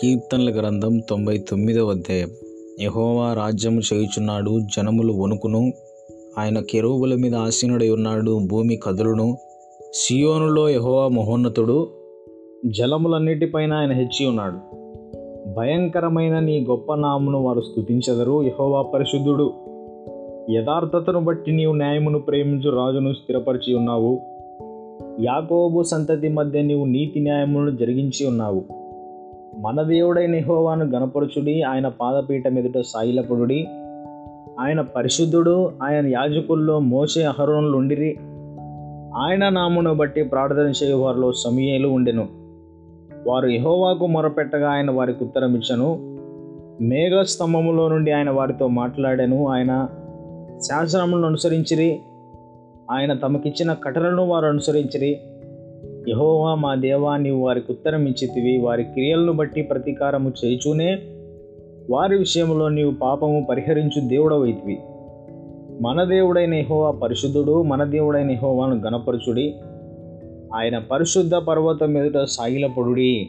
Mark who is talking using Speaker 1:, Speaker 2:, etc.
Speaker 1: కీర్తనల గ్రంథం తొంభై తొమ్మిదవ అధ్యాయం. యహోవా రాజ్యము చేయుచున్నాడు జనములు వణుకును. ఆయన కెరువుల మీద ఆసీనుడై ఉన్నాడు భూమి కదులును. సియోనులో యహోవా మహోన్నతుడు జలములన్నిటిపైన ఆయన హెచ్చి ఉన్నాడు. భయంకరమైన నీ గొప్ప నామును వారు స్తుతించెదరు యహోవా పరిశుద్ధుడు. యథార్థతను బట్టి నీవు న్యాయమును ప్రేమించు రాజును స్థిరపరిచి ఉన్నావు. యాకోబు సంతతి మధ్య నీవు నీతి న్యాయములను జరిగించి ఉన్నావు. మన దేవుడైన యహోవాను గణపరుచుడి ఆయన పాదపీఠ ఎదుట సాయిలపుడుడి. ఆయన పరిశుద్ధుడు ఆయన యాజకుల్లో మోసే అహరోనులు ఉండిరి ఆయన నామును బట్టి ప్రార్థన చేయు వారిలో సమయలు ఉండెను. వారు యహోవాకు మొరపెట్టగా ఆయన వారికి ఉత్తరం ఇచ్చను. మేఘ స్తంభములో నుండి ఆయన వారితో మాట్లాడాను. ఆయన శాసనములను అనుసరించిరి. ఆయన తమకిచ్చిన కటలను వారు అనుసరించిరి. యహోవా మా దేవా నీవు వారికి ఉత్తరం ఇచ్చితివి. వారి క్రియలను బట్టి ప్రతీకారము చేయుచూనే వారి విషయంలో నీవు పాపము పరిహరించు దేవుడవైతివి. మన దేవుడైన యహోవా పరిశుద్ధుడు మన దేవుడైన యహోవాను గణపరచుడి ఆయన పరిశుద్ధ పర్వతం ఎదుట సాగిలపడుడి.